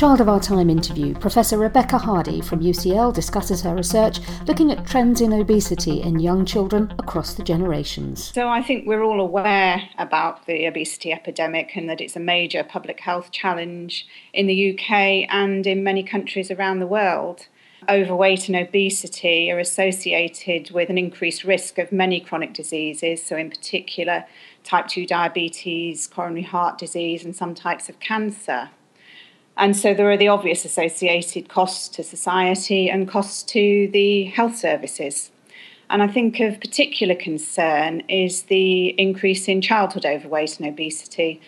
Child of Our Time interview, Professor Rebecca Hardy from UCL discusses her research looking at trends in obesity in young children across the generations. So, I think we're all aware about the obesity epidemic and that it's a major public health challenge in the UK and in many countries around the world. Overweight and obesity are associated with an increased risk of many chronic diseases, so, in particular, type 2 diabetes, coronary heart disease, and some types of cancer. And so there are the obvious associated costs to society and costs to the health services. And I think of particular concern is the increase in childhood overweight and obesity.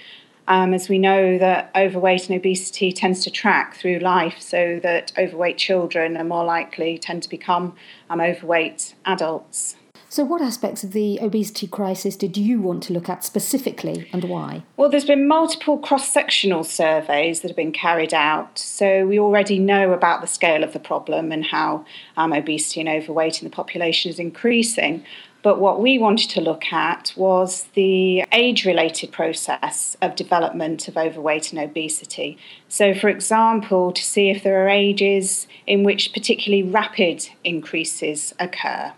Um, as we know that overweight and obesity tends to track through life, so that overweight children are more likely tend to become um, overweight adults. So, what aspects of the obesity crisis did you want to look at specifically and why? Well, there's been multiple cross sectional surveys that have been carried out. So, we already know about the scale of the problem and how um, obesity and overweight in the population is increasing. But what we wanted to look at was the age related process of development of overweight and obesity. So, for example, to see if there are ages in which particularly rapid increases occur.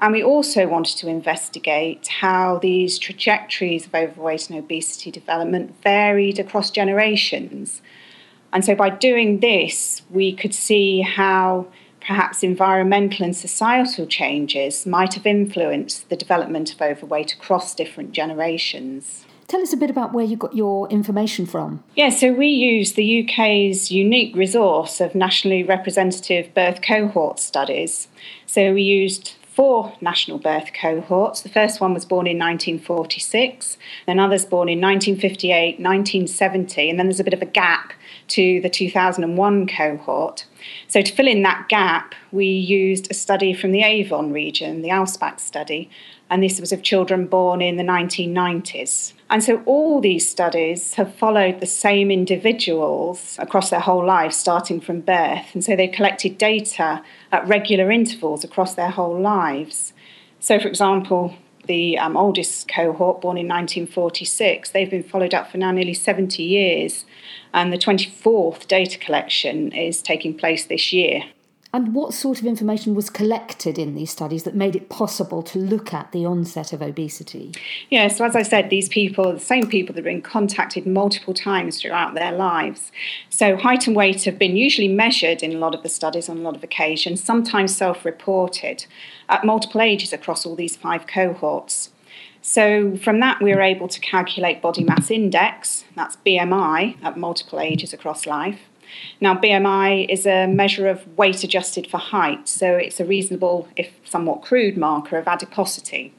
And we also wanted to investigate how these trajectories of overweight and obesity development varied across generations. And so by doing this, we could see how perhaps environmental and societal changes might have influenced the development of overweight across different generations. Tell us a bit about where you got your information from. Yeah, so we use the UK's unique resource of nationally representative birth cohort studies. So we used four national birth cohorts. The first one was born in 1946, then others born in 1958, 1970, and then there's a bit of a gap to the 2001 cohort. So, to fill in that gap, we used a study from the Avon region, the ALSPAC study, and this was of children born in the 1990s. And so all these studies have followed the same individuals across their whole lives, starting from birth. And so they collected data at regular intervals across their whole lives. So, for example, the um, oldest cohort, born in 1946, they've been followed up for now nearly 70 years. And the 24th data collection is taking place this year. And what sort of information was collected in these studies that made it possible to look at the onset of obesity? Yeah, so as I said, these people the same people that have been contacted multiple times throughout their lives. So height and weight have been usually measured in a lot of the studies on a lot of occasions, sometimes self reported, at multiple ages across all these five cohorts. So, from that, we were able to calculate body mass index, that's BMI, at multiple ages across life. Now, BMI is a measure of weight adjusted for height, so it's a reasonable, if somewhat crude, marker of adiposity.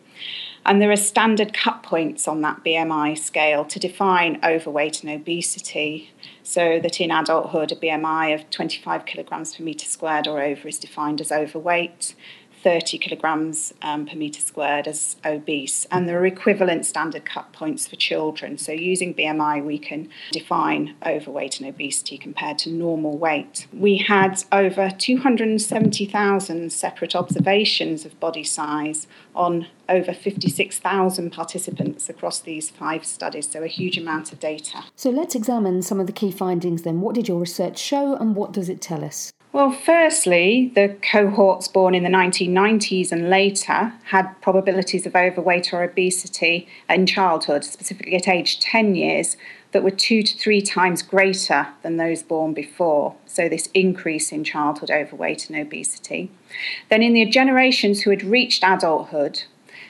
And there are standard cut points on that BMI scale to define overweight and obesity, so that in adulthood, a BMI of 25 kilograms per metre squared or over is defined as overweight. 30 kilograms um, per metre squared as obese, and there are equivalent standard cut points for children. So, using BMI, we can define overweight and obesity compared to normal weight. We had over 270,000 separate observations of body size on over 56,000 participants across these five studies, so a huge amount of data. So, let's examine some of the key findings then. What did your research show, and what does it tell us? Well, firstly, the cohorts born in the 1990s and later had probabilities of overweight or obesity in childhood, specifically at age 10 years, that were two to three times greater than those born before. So, this increase in childhood overweight and obesity. Then, in the generations who had reached adulthood,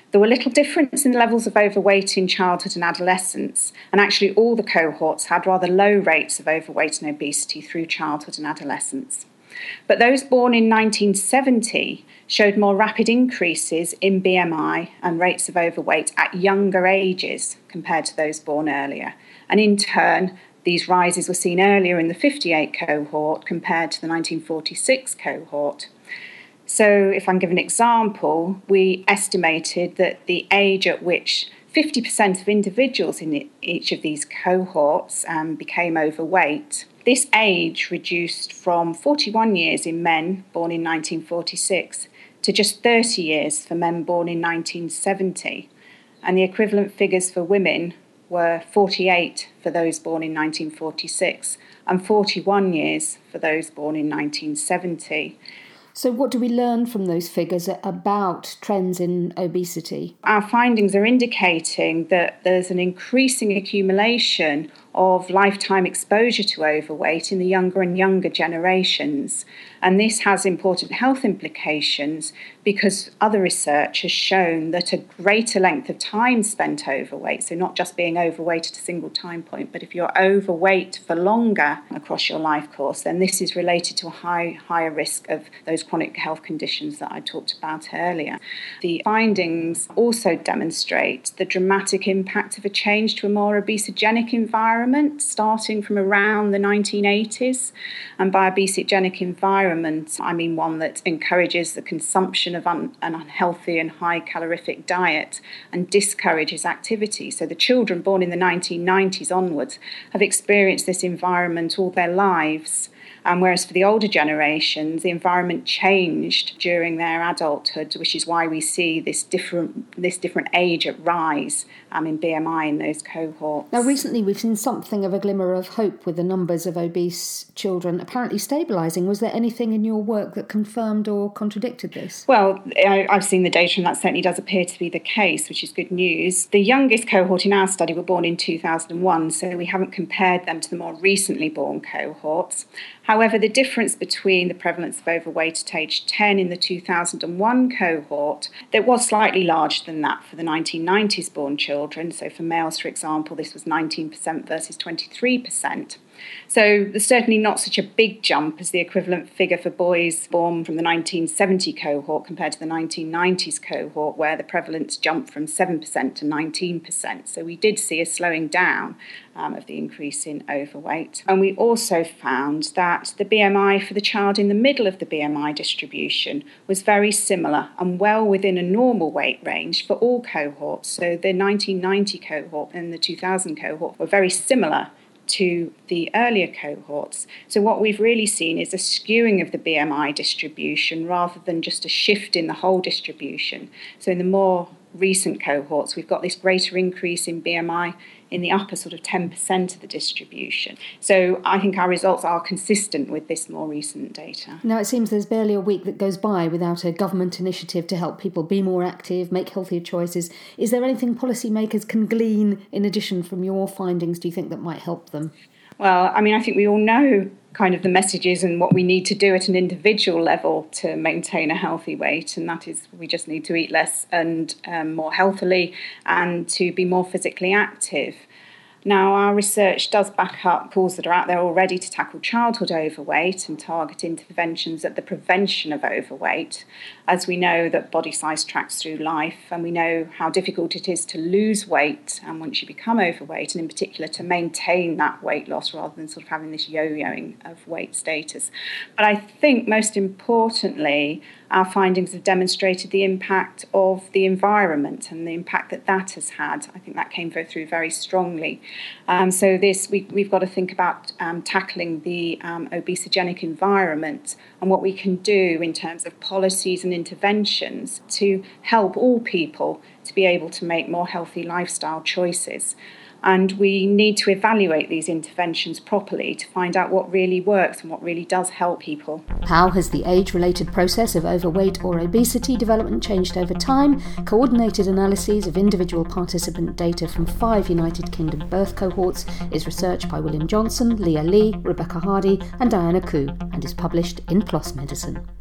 there were little difference in levels of overweight in childhood and adolescence, and actually all the cohorts had rather low rates of overweight and obesity through childhood and adolescence. But those born in 1970 showed more rapid increases in BMI and rates of overweight at younger ages compared to those born earlier. And in turn, these rises were seen earlier in the 58 cohort compared to the 1946 cohort. So, if I give an example, we estimated that the age at which 50% of individuals in each of these cohorts um, became overweight this age reduced from 41 years in men born in 1946 to just 30 years for men born in 1970, and the equivalent figures for women were 48 for those born in 1946 and 41 years for those born in 1970. So, what do we learn from those figures about trends in obesity? Our findings are indicating that there's an increasing accumulation of lifetime exposure to overweight in the younger and younger generations. And this has important health implications because other research has shown that a greater length of time spent overweight, so not just being overweight at a single time point, but if you're overweight for longer across your life course, then this is related to a high, higher risk of those chronic health conditions that I talked about earlier. The findings also demonstrate the dramatic impact of a change to a more obesogenic environment starting from around the 1980s. And by a obesogenic environment, I mean one that encourages the consumption of un- an unhealthy and high calorific diet and discourages activity. So the children born in the 1990s onwards have experienced this environment all their lives. Um, whereas for the older generations, the environment changed during their adulthood, which is why we see this different this different age at rise um, in BMI in those cohorts. Now, recently we've seen something of a glimmer of hope with the numbers of obese children apparently stabilising. Was there anything in your work that confirmed or contradicted this? Well, I, I've seen the data, and that certainly does appear to be the case, which is good news. The youngest cohort in our study were born in 2001, so we haven't compared them to the more recently born cohorts. However, the difference between the prevalence of overweight at age 10 in the 2001 cohort, that was slightly larger than that for the 1990s born children. So for males, for example, this was 19% versus 23%. So there's certainly not such a big jump as the equivalent figure for boys born from the 1970 cohort compared to the 1990s cohort, where the prevalence jumped from 7% to 19%. So we did see a slowing down um, of the increase in overweight. And we also found that the BMI for the child in the middle of the BMI distribution was very similar and well within a normal weight range for all cohorts. So the 1990 cohort and the 2000 cohort were very similar to the earlier cohorts. So, what we've really seen is a skewing of the BMI distribution rather than just a shift in the whole distribution. So, in the more recent cohorts, we've got this greater increase in BMI in the upper sort of 10% of the distribution. So I think our results are consistent with this more recent data. Now, it seems there's barely a week that goes by without a government initiative to help people be more active, make healthier choices. Is there anything policymakers can glean in addition from your findings, do you think, that might help them? Well, I mean, I think we all know kind of the messages and what we need to do at an individual level to maintain a healthy weight, and that is we just need to eat less and um, more healthily and to be more physically active. Now, our research does back up calls that are out there already to tackle childhood overweight and target interventions at the prevention of overweight, as we know that body size tracks through life and we know how difficult it is to lose weight and once you become overweight, and in particular to maintain that weight loss rather than sort of having this yo yoing of weight status. But I think most importantly, our findings have demonstrated the impact of the environment and the impact that that has had. I think that came through very strongly. Um, so this we, have got to think about um, tackling the um, obesogenic environment and what we can do in terms of policies and interventions to help all people to be able to make more healthy lifestyle choices. And we need to evaluate these interventions properly to find out what really works and what really does help people. How has the age related process of overweight or obesity development changed over time? Coordinated analyses of individual participant data from five United Kingdom birth cohorts is research by William Johnson, Leah Li, Rebecca Hardy, and Diana Kuh, and is published in PLOS Medicine.